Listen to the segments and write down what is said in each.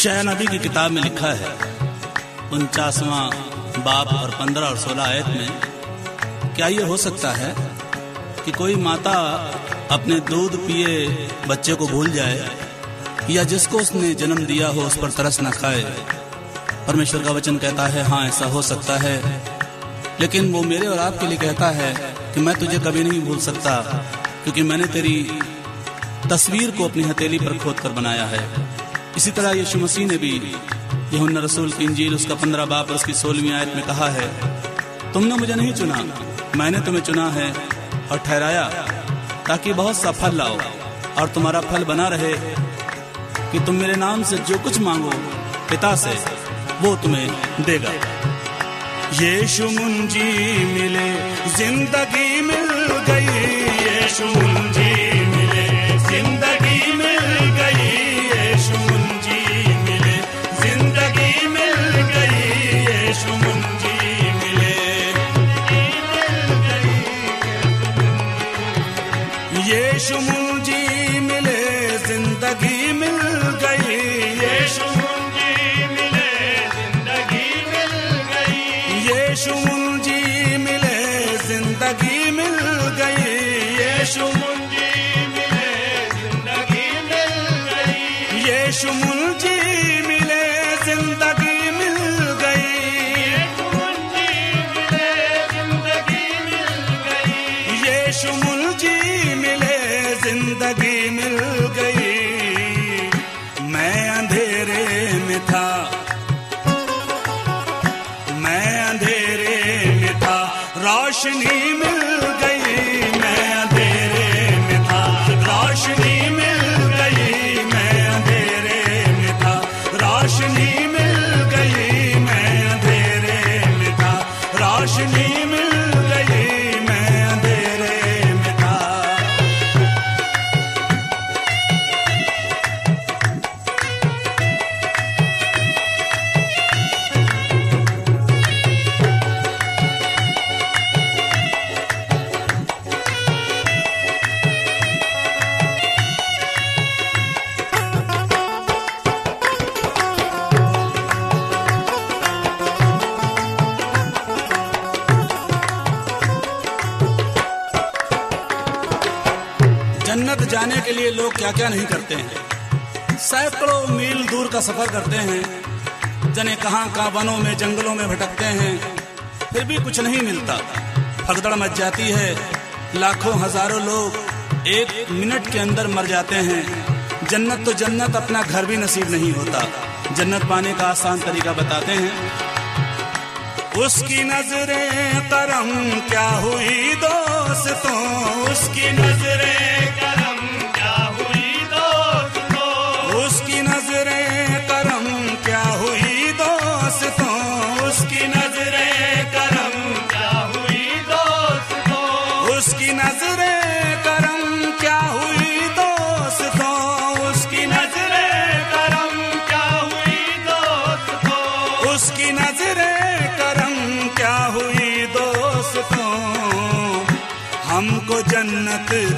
Isaiah नबी की किताब में लिखा है, उनचासवां बाप और पंद्रह और सोलह आयत में, क्या ये हो सकता है कि कोई माता अपने दूध पिए बच्चे को भूल जाए, या जिसको उसने जन्म दिया हो उस पर तरस न खाए? परमेश्वर का वचन कहता है हाँ ऐसा हो सकता है। लेकिन वो मेरे और आपके लिए कहता है कि मैं तुझे कभी नहीं भूल सकता, क्योंकि मैंने तेरी तस्वीर को अपनी हथेली पर खोद कर बनाया है। इसी तरह यीशु मसीह ने भी यहुन रसूल की इंजील उसका पंद्रह बाप और उसकी सोलहवीं आयत में कहा है, तुमने मुझे नहीं चुना, मैंने तुम्हें चुना है और ठहराया ताकि बहुत सा फल लाओ और तुम्हारा फल बना रहे कि तुम मेरे नाम से जो कुछ मांगो, पिता से, वो तुम्हें देगा। यीशु मुंजी मिले, ज़िंदगी मिल गई, यीशु मुंजी मिल गई का सफ़र करते हैं। जने कहाँ कहाँ वनों में, जंगलों में भटकते हैं। फिर भी कुछ नहीं मिलता। भगदड़ मच जाती है। लाखों, हज़ारों लोग एक मिनट के अंदर मर जाते हैं। जन्नत तो जन्नत अपना घर भी नसीब नहीं होता। जन्नत पाने का आसान तरीका बताते हैं। उसकी नज़रें करम क्या हुई दोस्तों? उसकी नज़रें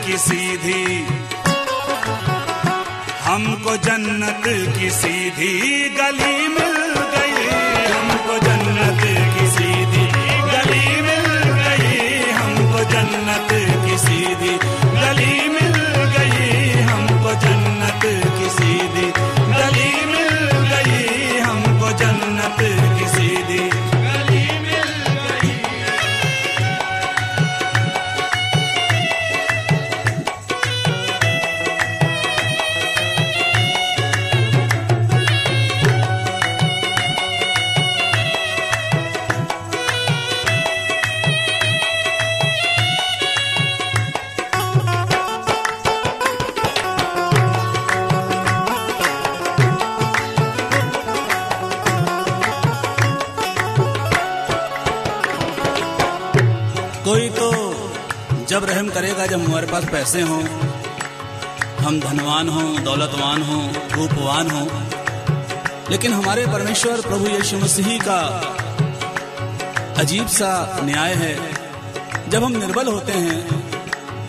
की सीधी। हमको जन्नत की सीधी गली मिल गई। हमको जन्नत की सीधी गली मिल गई। हमको जन्नत की सीधी पास हों। हम धनवान हों, दौलतवान हों, रूपवान हों। लेकिन हमारे परमेश्वर प्रभु यीशु मसीह का अजीब सा न्याय है। जब हम निर्बल होते हैं,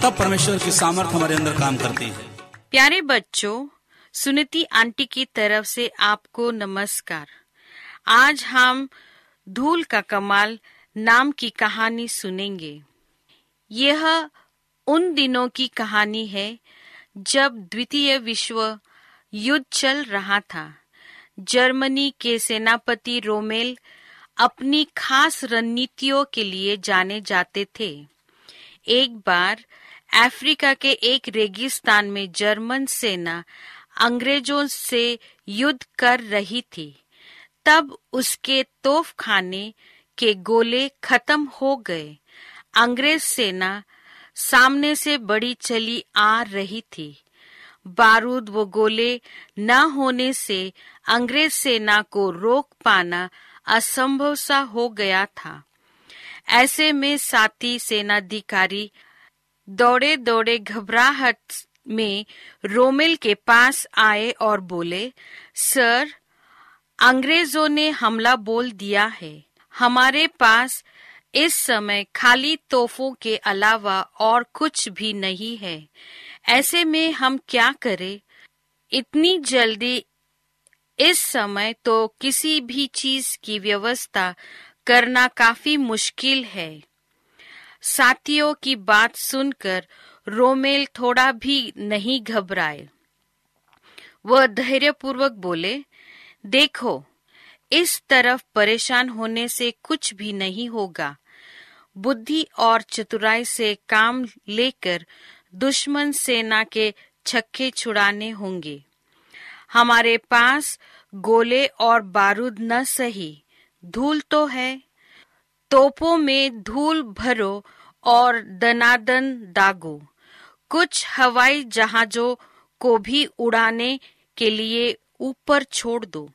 तब परमेश्वर की सामर्थ हमारे अंदर काम करती है। प्यारे बच्चों, सुनीति आंटी की तरफ़ से आपको नमस्कार। आज हम धूल का कमाल नाम की कहानी सुनेंगे। यह उन दिनों की कहानी है जब द्वितीय विश्व युद्ध चल रहा था। जर्मनी के सेनापति रोमेल अपनी खास रणनीतियों के लिए जाने जाते थे। एक बार अफ्रीका के एक रेगिस्तान में जर्मन सेना अंग्रेज़ों से युद्ध कर रही थी। तब उसके तोपखाने के गोले खत्म हो गए। अंग्रेज़ सेना सामने से बड़ी चली आ रही थी। बारूद व गोले न होने से, अंग्रेज़ सेना को रोक पाना असंभव सा हो गया था। ऐसे में साथी सेनाधिकारी दौड़े दौड़े घबराहट में रोमिल के पास आए और बोले, सर, अंग्रेज़ों ने हमला बोल दिया है। हमारे पास इस समय खाली तोहफों के अलावा और कुछ भी नहीं है। ऐसे में हम क्या करें? इतनी जल्दी इस समय तो किसी भी चीज़ की व्यवस्था करना काफ़ी मुश्किल है। साथियों की बात सुनकर रोमेल थोड़ा भी नहीं घबराए। वह धैर्यपूर्वक बोले, देखो, इस तरफ़ परेशान होने से कुछ भी नहीं होगा। बुद्धि और चतुराई से काम लेकर दुश्मन सेना के छक्के छुड़ाने होंगे। हमारे पास गोले और बारूद न सही, धूल तो है। तोपों में धूल भरो और दनादन दागो। कुछ हवाई जहाजों को भी उड़ाने के लिए ऊपर छोड़ दो।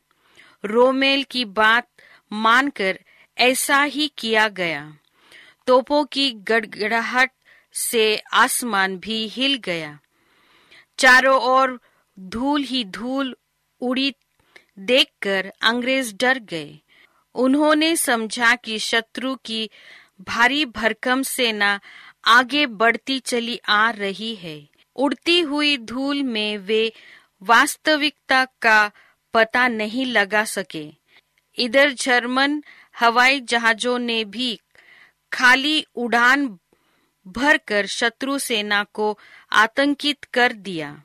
रोमेल की बात मानकर ऐसा ही किया गया। तोपों की गड़गड़ाहट से आसमान भी हिल गया। चारों ओर धूल ही धूल उड़ी देखकर अंग्रेज़ डर गए। उन्होंने समझा कि शत्रु की भारी भरकम सेना आगे बढ़ती चली आ रही है। उड़ती हुई धूल में वे वास्तविकता का पता नहीं लगा सके। इधर जर्मन हवाई जहाजों ने भी खाली उड़ान भरकर शत्रु सेना को आतंकित कर दिया।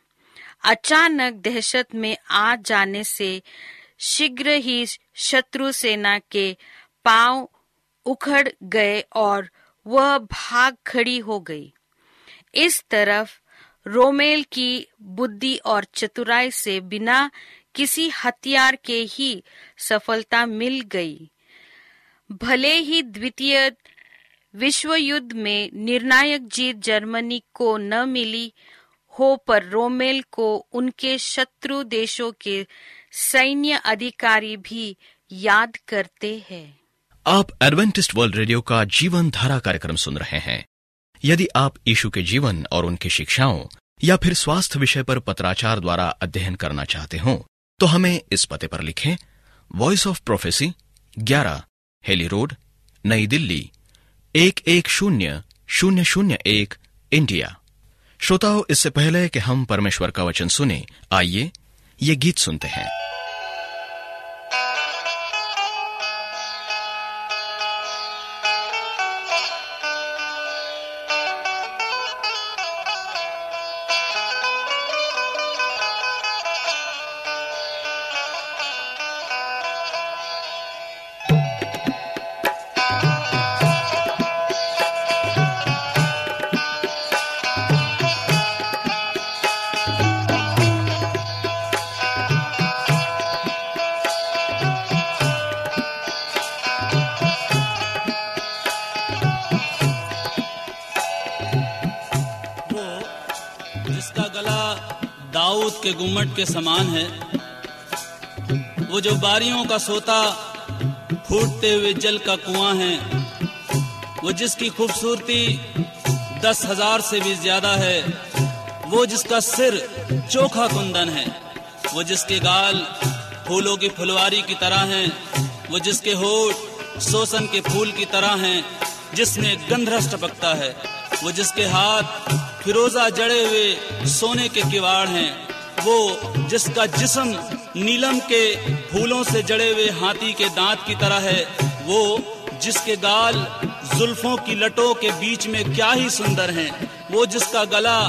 अचानक दहशत में आ जाने से शीघ्र ही शत्रु सेना के पाँव उखड़ गए और वह भाग खड़ी हो गई। इस तरफ़ रोमेल की बुद्धि और चतुराई से बिना किसी हथियार के ही सफलता मिल गई। भले ही द्वितीय विश्व युद्ध में निर्णायक जीत जर्मनी को न मिली, हो पर रोमेल को उनके शत्रु देशों के सैन्य अधिकारी भी याद करते हैं। आप एडवेंटिस्ट वर्ल्ड रेडियो का जीवन धारा कार्यक्रम सुन रहे हैं। यदि आप यीशु के जीवन और उनकी शिक्षाओं या फिर स्वास्थ्य विषय पर पत्राचार द्वारा अध्ययन करना चाहते हो तो हमें इस पते पर लिखें वॉइस ऑफ़ प्रोफेसी ग्यारह, हेली रोड, नई दिल्ली। एक एक शून्य शून्य शून्य एक इंडिया। श्रोताओं, इससे पहले कि हम परमेश्वर का वचन सुने, आइए ये गीत सुनते हैं। दाऊद के गुम्मट के समान है। वो जो बारियों का सोता फूटते हुए जल का कुआँ है, वो जिसकी खूबसूरती दस हज़ार से भी ज़्यादा है, वो जिसका सिर चोखा कुंदन है, वो जिसके गाल फूलों की फुलवारी की तरह हैं, वो जिसके होठ सोसन के फूल की तरह हैं, जिसमें गंधरस टपकता है, वो जिसके हाथ फिरोजा जड़े हुए सोने के किवाड़ हैं वो जिसका जिस्म नीलम के फूलों से जड़े हुए हाथी के दांत की तरह है, वो जिसके गाल जुल्फों की लटों के बीच में क्या ही सुंदर हैं, वो जिसका गला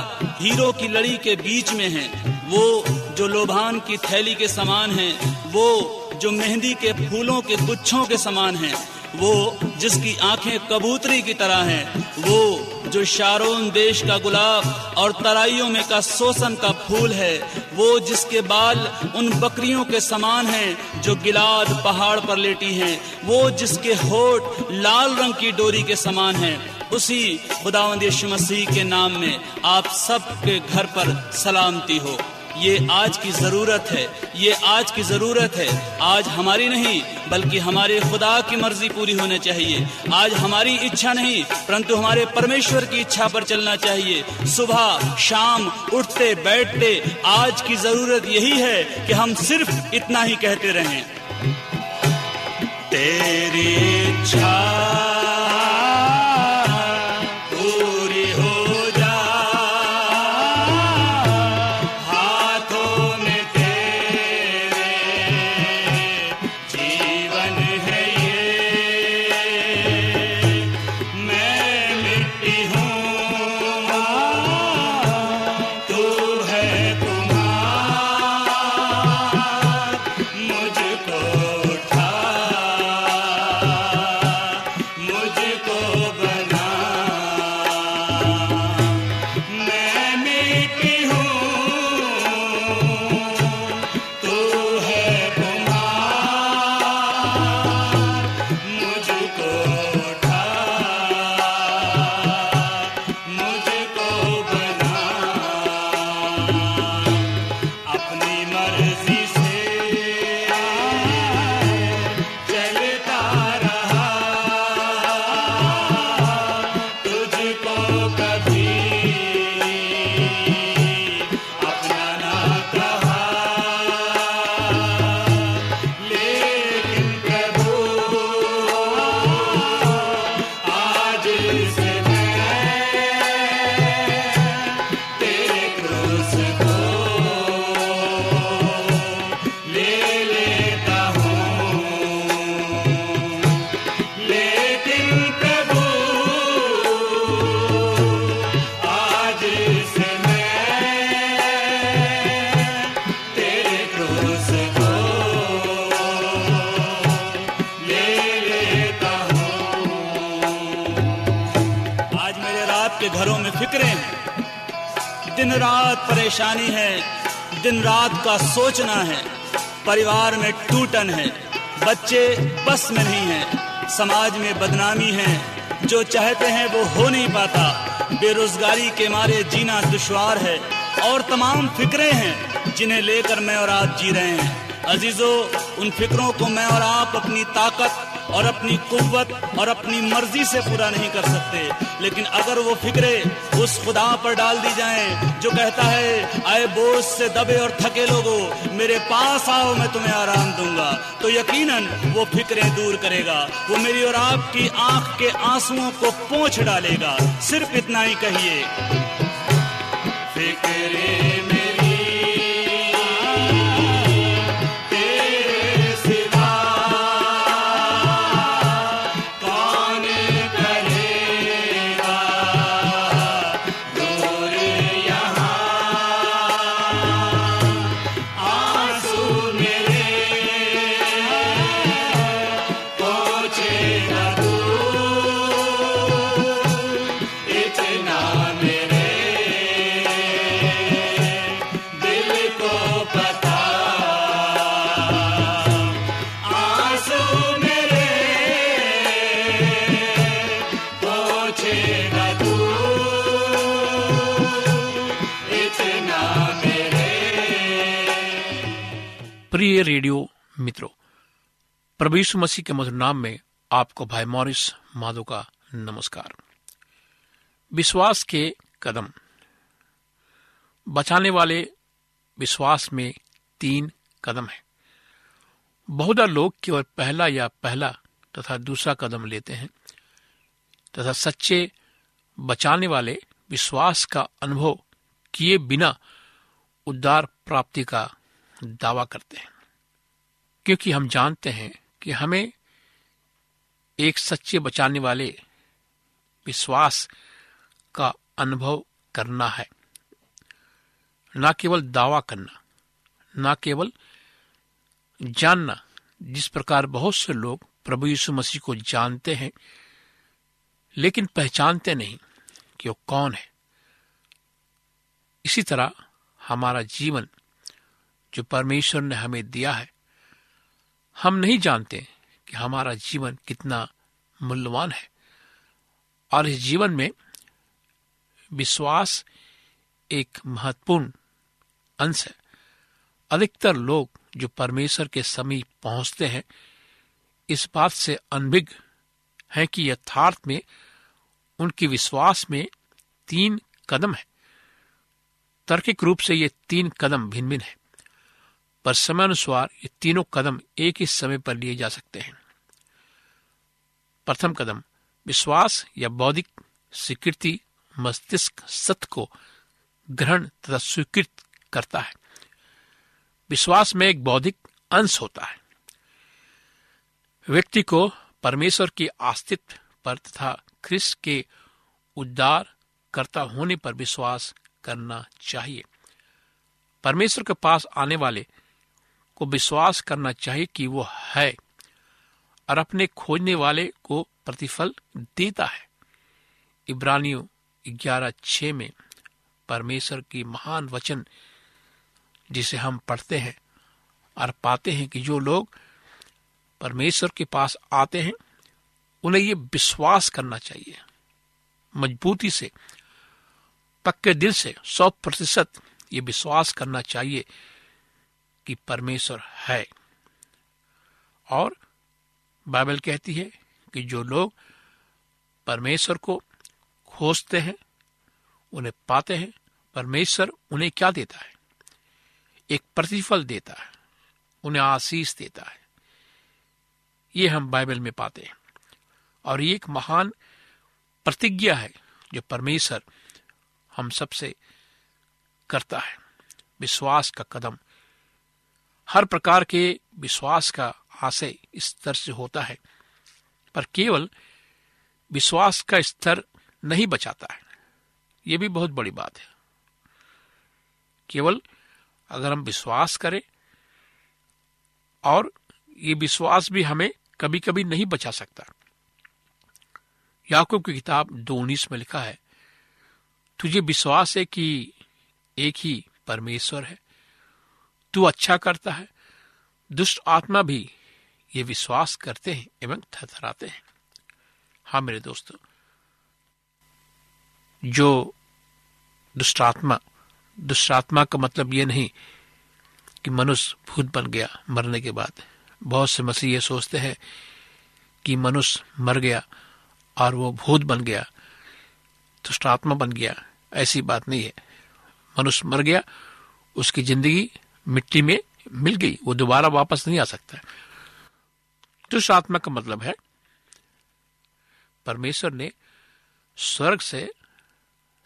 हीरो की लड़ी के बीच में है, वो जो लोभान की थैली के समान है, वो जो मेहंदी के फूलों के गुच्छों के समान है, वो जिसकी आँखें कबूतरी की तरह हैं, वो जो शारोन देश का गुलाब और तराइयों में का सोसन का फूल है, वो जिसके बाल उन बकरियों के समान हैं जो गिलाद पहाड़ पर लेटी हैं, वो जिसके होठ लाल रंग की डोरी के समान हैं। उसी खुदावंद यीशु मसीह के नाम में आप सबके घर पर सलामती हो। ये आज की ज़रूरत है, ये आज की ज़रूरत है। आज हमारी नहीं, बल्कि हमारे खुदा की मर्ज़ी पूरी होनी चाहिए। आज हमारी इच्छा नहीं, परंतु हमारे परमेश्वर की इच्छा पर चलना चाहिए। सुबह, शाम, उठते, बैठते, आज की ज़रूरत यही है कि हम सिर्फ़ इतना ही कहते रहें। तेरी इच्छा दिन रात परेशानी है, दिन रात का सोचना है, परिवार में टूटन है, बच्चे बस में नहीं है, समाज में बदनामी है, जो चाहते हैं वो हो नहीं पाता, बेरोजगारी के मारे जीना दुश्वार है, और तमाम फिक्रें हैं, जिन्हें लेकर मैं और आप जी रहे हैं। अजीजों, उन फिक्रों को मैं और आप अपनी ताकत और अपनी कुत और अपनी मर्ज़ी से पूरा नहीं कर सकते। लेकिन अगर वो फिक्रे उस खुदा पर डाल दी जाएँ, जो कहता है, आए बोझ से दबे और थके लोगो, मेरे पास आओ, मैं तुम्हें आराम दूँगा। तो यकीनन वो फिक्रें दूर करेगा। वो मेरी और आपकी आँख के आंसुओं को पोंछ डालेगा। सिर्फ़ इतना ही कहिए। फिक्रे प्रिय रेडियो मित्रों, प्रभु मसीह के मधुर नाम में आपको भाई मॉरिस माधो का नमस्कार। विश्वास के कदम। बचाने वाले विश्वास में तीन कदम है। बहुधा लोग केवल पहला या पहला तथा दूसरा कदम लेते हैं, तथा सच्चे बचाने वाले विश्वास का अनुभव किए बिना उद्धार प्राप्ति का दावा करते हैं। क्योंकि हम जानते हैं कि हमें एक सच्चे बचाने वाले विश्वास का अनुभव करना है। न केवल दावा करना, न केवल जानना, जिस प्रकार बहुत से लोग प्रभु यीशु मसीह को जानते हैं, लेकिन पहचानते नहीं कि वो कौन है। इसी तरह हमारा जीवन जो परमेश्वर ने हमें दिया है। हम नहीं जानते कि हमारा जीवन कितना मूल्यवान है। और इस जीवन में विश्वास एक महत्वपूर्ण अंश है। अधिकतर लोग जो परमेश्वर के समीप पहुँचते हैं, इस बात से अनभिज्ञ हैं कि यथार्थ में उनके विश्वास में तीन कदम है। तर्किक रूप से ये तीन कदम भिन्न भिन्न है। पर समयानुसार ये तीनों कदम एक ही समय पर लिए जा सकते हैं। प्रथम कदम, विश्वास या बौद्धिक स्वीकृति मस्तिष्क सत्य को ग्रहण तथा स्वीकृत करता है। विश्वास में एक बौद्धिक अंश होता है। व्यक्ति को परमेश्वर के अस्तित्व पर तथा ख्रिस्त के उद्धार करता होने पर विश्वास करना चाहिए। परमेश्वर के पास आने वाले को विश्वास करना चाहिए कि वो है और अपने खोजने वाले को प्रतिफल देता है। इब्रानियों ग्यारह छ में परमेश्वर की महान वचन जिसे हम पढ़ते हैं और पाते हैं कि जो लोग परमेश्वर के पास आते हैं, उन्हें ये विश्वास करना चाहिए। मजबूती से, पक्के दिल से सौ प्रतिशत ये विश्वास करना चाहिए कि परमेश्वर है। और बाइबल कहती है कि जो लोग परमेश्वर को खोजते हैं, उन्हें पाते हैं, परमेश्वर उन्हें क्या देता है? एक प्रतिफल देता है, उन्हें आशीष देता है। ये हम बाइबल में पाते हैं। और ये एक महान प्रतिज्ञा है जो परमेश्वर हम सबसे करता है। विश्वास का कदम हर प्रकार के विश्वास का आशय इस स्तर से होता है, पर केवल विश्वास का स्तर नहीं बचाता है। यह भी बहुत बड़ी बात है। केवल अगर हम विश्वास करें, और ये विश्वास भी हमें कभी कभी नहीं बचा सकता। याकूब की किताब दो उन्नीस में लिखा है, तुझे विश्वास है कि एक ही परमेश्वर है। तू अच्छा करता है। दुष्ट आत्मा भी ये विश्वास करते हैं एवं थरथराते हैं। हाँ मेरे दोस्तों, जो दुष्टात्मा दुष्टात्मा का मतलब ये नहीं कि मनुष्य भूत बन गया, मरने के बाद। बहुत से मसीह ये सोचते हैं कि मनुष्य मर गया और वो भूत बन गया, दुष्ट आत्मा बन गया। ऐसी बात नहीं है। मनुष्य मर गया, उसकी ज़िंदगी मिट्टी में मिल गई, वो दोबारा वापस नहीं आ सकता दुष्ट आत्मा का मतलब है, परमेश्वर ने स्वर्ग से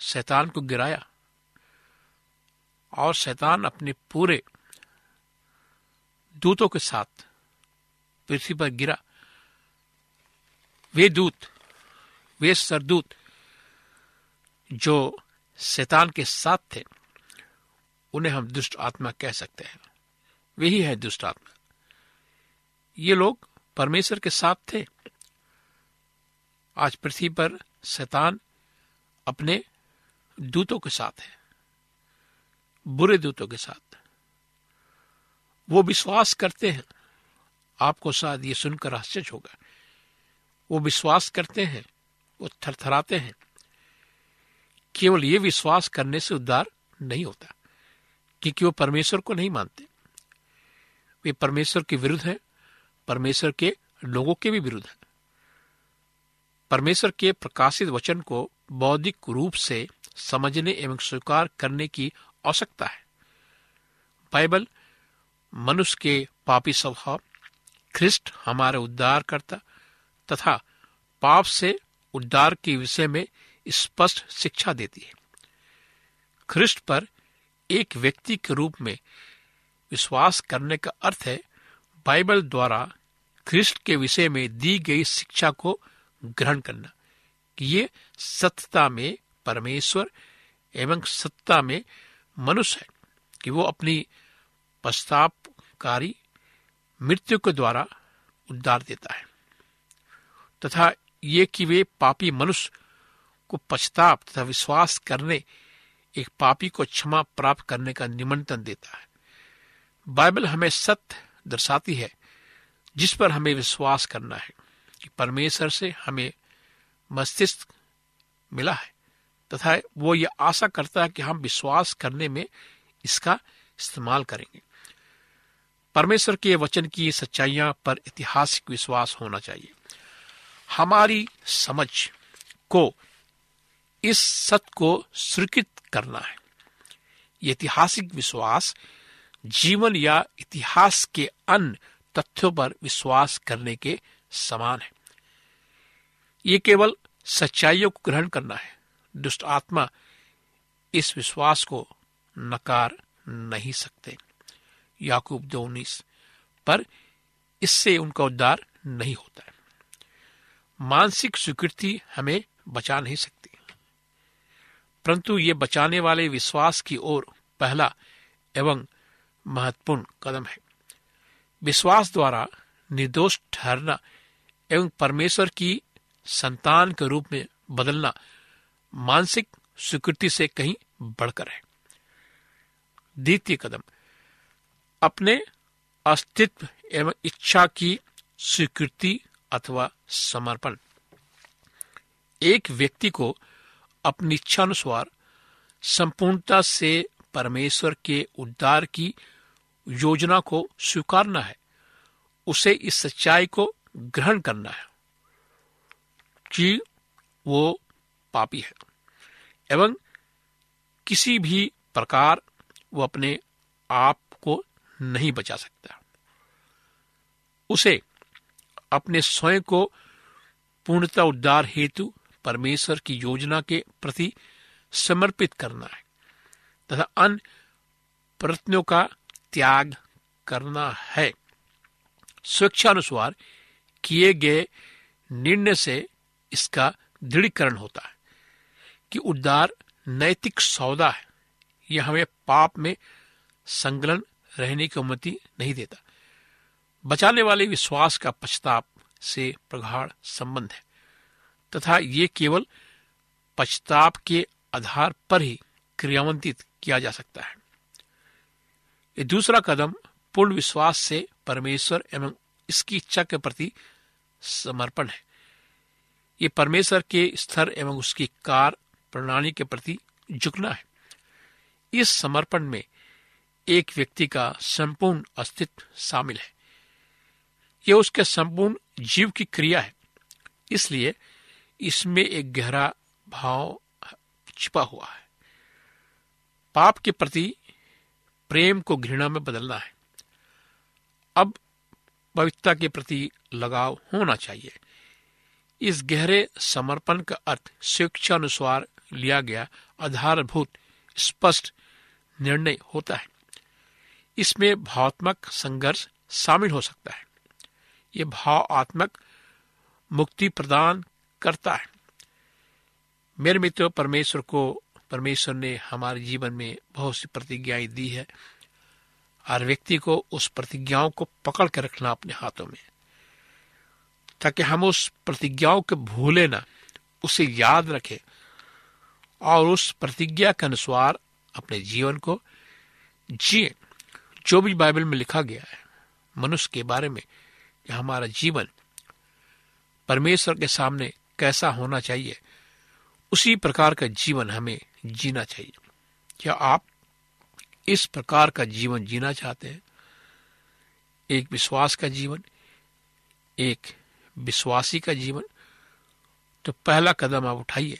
शैतान को गिराया और शैतान अपने पूरे दूतों के साथ पृथ्वी पर गिरा। वे दूत, वे सरदूत जो शैतान के साथ थे उन्हें हम दुष्ट आत्मा कह सकते हैं। वही है दुष्ट आत्मा। ये लोग परमेश्वर के साथ थे। आज पृथ्वी पर शैतान अपने दूतों के साथ है। बुरे दूतों के साथ। वो विश्वास करते हैं। आपको शायद ये सुनकर आश्चर्य होगा। वो विश्वास करते हैं। वो थरथराते हैं। केवल ये विश्वास करने से उद्धार नहीं होता। क्योंकि वो परमेश्वर को नहीं मानते। वे परमेश्वर के विरुद्ध हैं, परमेश्वर के लोगों के भी विरुद्ध हैं। परमेश्वर के प्रकाशित वचन को बौद्धिक रूप से समझने एवं स्वीकार करने की आवश्यकता है। बाइबल, मनुष्य के पापी स्वभाव, ख्रिस्ट हमारे उद्धार करता, तथा पाप से उद्धार के विषय में स्पष्ट शिक्षा देती है। ख्रिस्ट पर एक व्यक्ति के रूप में विश्वास करने का अर्थ है, बाइबल द्वारा ख्रिस्ट के विषय में दी गई शिक्षा को ग्रहण करना, कि ये सत्यता में परमेश्वर एवं सत्ता में मनुष्य है, कि वो अपनी पश्चातापकारी मृत्यु के द्वारा उद्धार देता है, तथा ये कि वे पापी मनुष्य को पश्चाताप तथा विश्वास करने एक पापी को क्षमा प्राप्त करने का निमंत्रण देता है। बाइबल हमें सत्य दर्शाती है, जिस पर हमें विश्वास करना है कि परमेश्वर से हमें मस्तिष्क मिला है, तथा वो ये आशा करता है कि हम विश्वास करने में इसका इस्तेमाल करेंगे। परमेश्वर के वचन की सच्चाइयाँ पर ऐतिहासिक विश्वास होना चाहिए। हमारी समझ को इस सत्य को स्वीकृत करना है। ऐतिहासिक विश्वास, जीवन या इतिहास के अन्य तथ्यों पर विश्वास करने के समान है। ये केवल सच्चाइयों को ग्रहण करना है। दुष्ट आत्मा इस विश्वास को नकार नहीं सकते। याकूब दो पर इससे उनका उद्धार नहीं होता है। मानसिक स्वीकृति हमें बचा नहीं सकती। परंतु ये बचाने वाले विश्वास की ओर पहला एवं महत्वपूर्ण कदम है। विश्वास द्वारा निर्दोष ठहरना एवं परमेश्वर की संतान के रूप में बदलना मानसिक स्वीकृति से कहीं बढ़कर है। द्वितीय कदम, अपने अस्तित्व एवं इच्छा की स्वीकृति अथवा समर्पण। एक व्यक्ति को अपनी इच्छा अनुसार संपूर्णता से परमेश्वर के उद्धार की योजना को स्वीकारना है। उसे इस सच्चाई को ग्रहण करना है। कि वो पापी है। एवं किसी भी प्रकार वो अपने आप को नहीं बचा सकता। उसे अपने स्वयं को पूर्णता उद्धार हेतु परमेश्वर की योजना के प्रति समर्पित करना है, तथा अन्य प्रयत्नों का त्याग करना है। स्वेच्छानुसार किए गए निर्णय से इसका दृढ़ीकरण होता है कि उद्धार नैतिक सौदा है। यह हमें पाप में संगलन रहने की अनुमति नहीं देता। बचाने वाले विश्वास का पश्चाताप से प्रगाढ़ संबंध है। तथा ये केवल पश्चाताप के आधार पर ही क्रियावंतित किया जा सकता है। ये दूसरा कदम पूर्ण विश्वास से परमेश्वर एवं इसकी इच्छा के प्रति समर्पण है। ये परमेश्वर के स्तर एवं उसकी कार प्रणाली के प्रति झुकना है। इस समर्पण में एक व्यक्ति का संपूर्ण अस्तित्व शामिल है। यह उसके संपूर्ण जीव की क्रिया है। इसलिए इसमें एक गहरा भाव छिपा हुआ है। पाप के प्रति प्रेम को घृणा में बदलना है। अब पवित्रता के प्रति लगाव होना चाहिए। इस गहरे समर्पण का अर्थ शिक्षा स्वेच्छानुसार लिया गया आधारभूत स्पष्ट निर्णय होता है। इसमें भावात्मक संघर्ष शामिल हो सकता है। यह भावात्मक मुक्ति प्रदान करता है। मेरे मित्र, परमेश्वर को, परमेश्वर ने हमारे जीवन में बहुत सी प्रतिज्ञाएँ दी है हर व्यक्ति को उस प्रतिज्ञाओं को पकड़ के रखना अपने हाथों में। ताकि हम उस प्रतिज्ञाओं को भूले ना, उसे याद रखें और उस प्रतिज्ञा के अनुसार अपने जीवन को जिए। जो भी बाइबल में लिखा गया है, मनुष्य के बारे में, कि हमारा जीवन परमेश्वर के सामने कैसा होना चाहिए, उसी प्रकार का जीवन हमें जीना चाहिए। क्या आप इस प्रकार का जीवन जीना चाहते हैं? एक विश्वास का जीवन, एक विश्वासी का जीवन। तो पहला कदम आप उठाइए,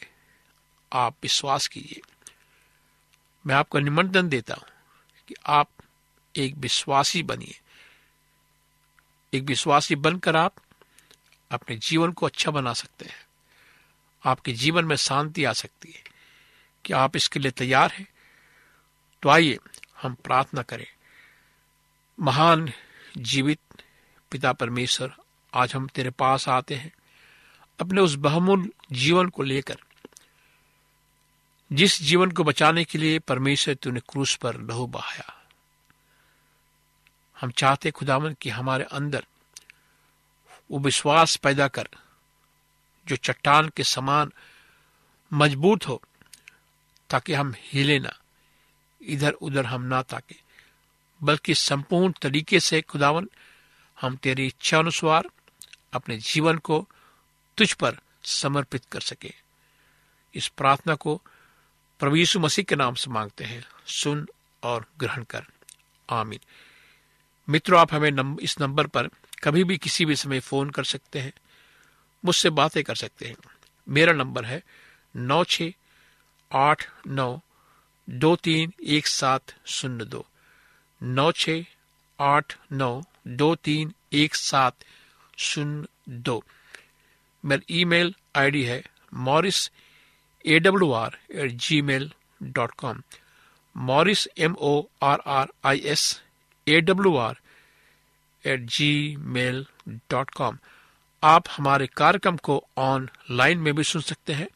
आप विश्वास कीजिए। मैं आपको निमंत्रण देता हूँ कि आप एक विश्वासी बनिए। एक विश्वासी बनकर आप अपने जीवन को अच्छा बना सकते हैं। आपके जीवन में शांति आ सकती है। कि आप इसके लिए तैयार हैं? तो आइए, हम प्रार्थना करें। महान जीवित पिता परमेश्वर, आज हम तेरे पास आते हैं। अपने उस बहुमूल्य जीवन को लेकर, जिस जीवन को बचाने के लिए परमेश्वर तूने क्रूस पर लहू बहाया। हम चाहते खुदावन कि हमारे अंदर वो विश्वास पैदा कर जो चट्टान के समान मज़बूत हो ताकि हम हिले ना। इधर उधर हम ना ताके। बल्कि संपूर्ण तरीके से खुदावन हम तेरी इच्छा अनुसार अपने जीवन को तुझ पर समर्पित कर सके। इस प्रार्थना को प्रभु मसीह के नाम से मांगते हैं। सुन और ग्रहण कर। आमीन। मित्रों आप हमें नंब, इस नंबर पर कभी भी किसी भी समय फ़ोन कर सकते हैं। मुझसे बातें कर सकते हैं। मेरा नंबर है नौ छ आठ नौ दो तीन एक सात शून्य दो। नौ छ आठ नौ दो तीन एक सात शून्य दो। मेरी ईमेल आईडी है Morris A W R at Gmail dot com Morris M O R R I S A W R at Gmail dot com आप हमारे कार्यक्रम को ऑनलाइन में भी सुन सकते हैं।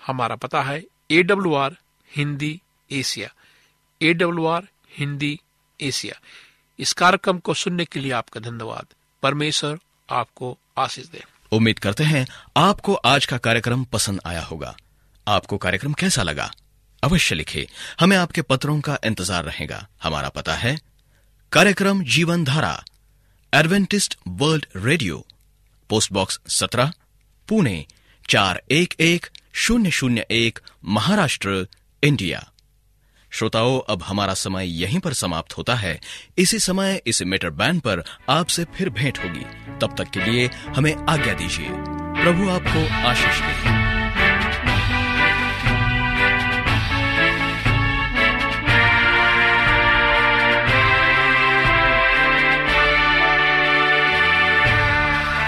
हमारा पता है A W R Hindi Asia. A W R Hindi Asia. इस कार्यक्रम को सुनने के लिए आपका धन्यवाद। परमेश्वर आपको आशीष दे। उम्मीद करते हैं आपको आज का कार्यक्रम पसंद आया होगा। आपको कार्यक्रम कैसा लगा? अवश्य लिखे। हमें आपके पत्रों का इंतज़ार रहेगा। हमारा पता है कार्यक्रम Jeevan Dhara Adventist World Radio post box सत्रह, पुणे, चार एक एक, शून्य शून्य एक, महाराष्ट्र, इंडिया। श्रोताओं, अब हमारा समय यहीं पर समाप्त होता है। इसी समय इस मीटर बैंड पर आपसे फिर भेंट होगी। तब तक के लिए हमें आज्ञा दीजिए। प्रभु आपको आशीष दे।